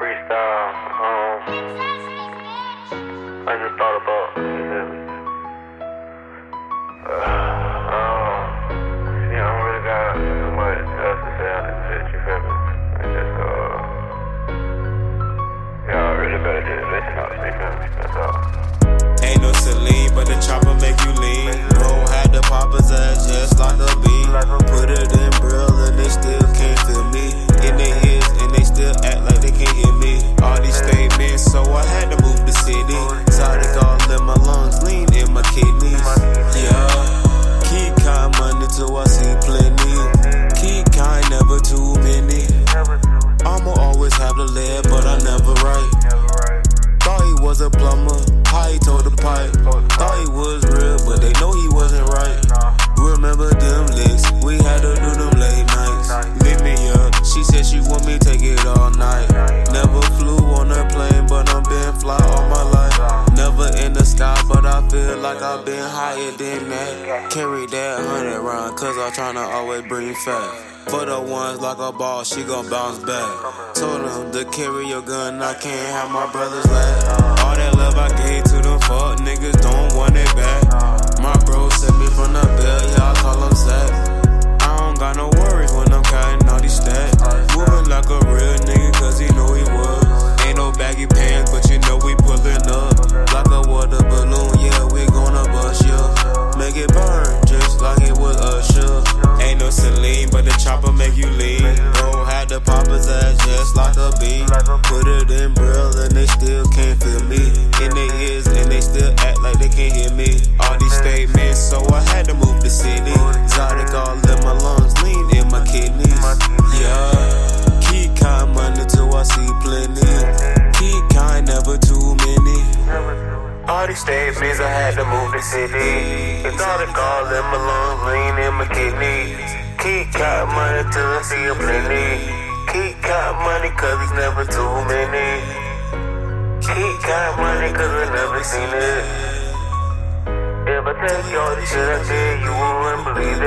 freestyle. Um, I just thought about, feel? Uh, yeah, I don't really got too much else to say on this shit, you feel me? It's just, uh, really Like I've been higher than that. Carry that hundred round, cause I'm tryna always bring fat. For the ones like a ball, she gon' bounce back. Told them to carry your gun, I can't have my brothers laugh. All that love I gave to them fuck niggas don't want it back. Chopper make you lean. Bro had the popper's ass just like a bee. Put it in brill and they still can't feel me. In their ears and they still act like they can't hear me. All these statements, so I had to move the city. Exotic all in my lungs, lean in my kidneys. Yeah, keep kind money till I see plenty. Keep kind, never too many. All these statements, I had to move the city. Exotic all in my lungs, lean in my kidneys. Keep got money till I see a plenty. Keep got money cause it's never too many. Keep got money cause I never seen it. If I tell you all the shit I did, you wouldn't believe.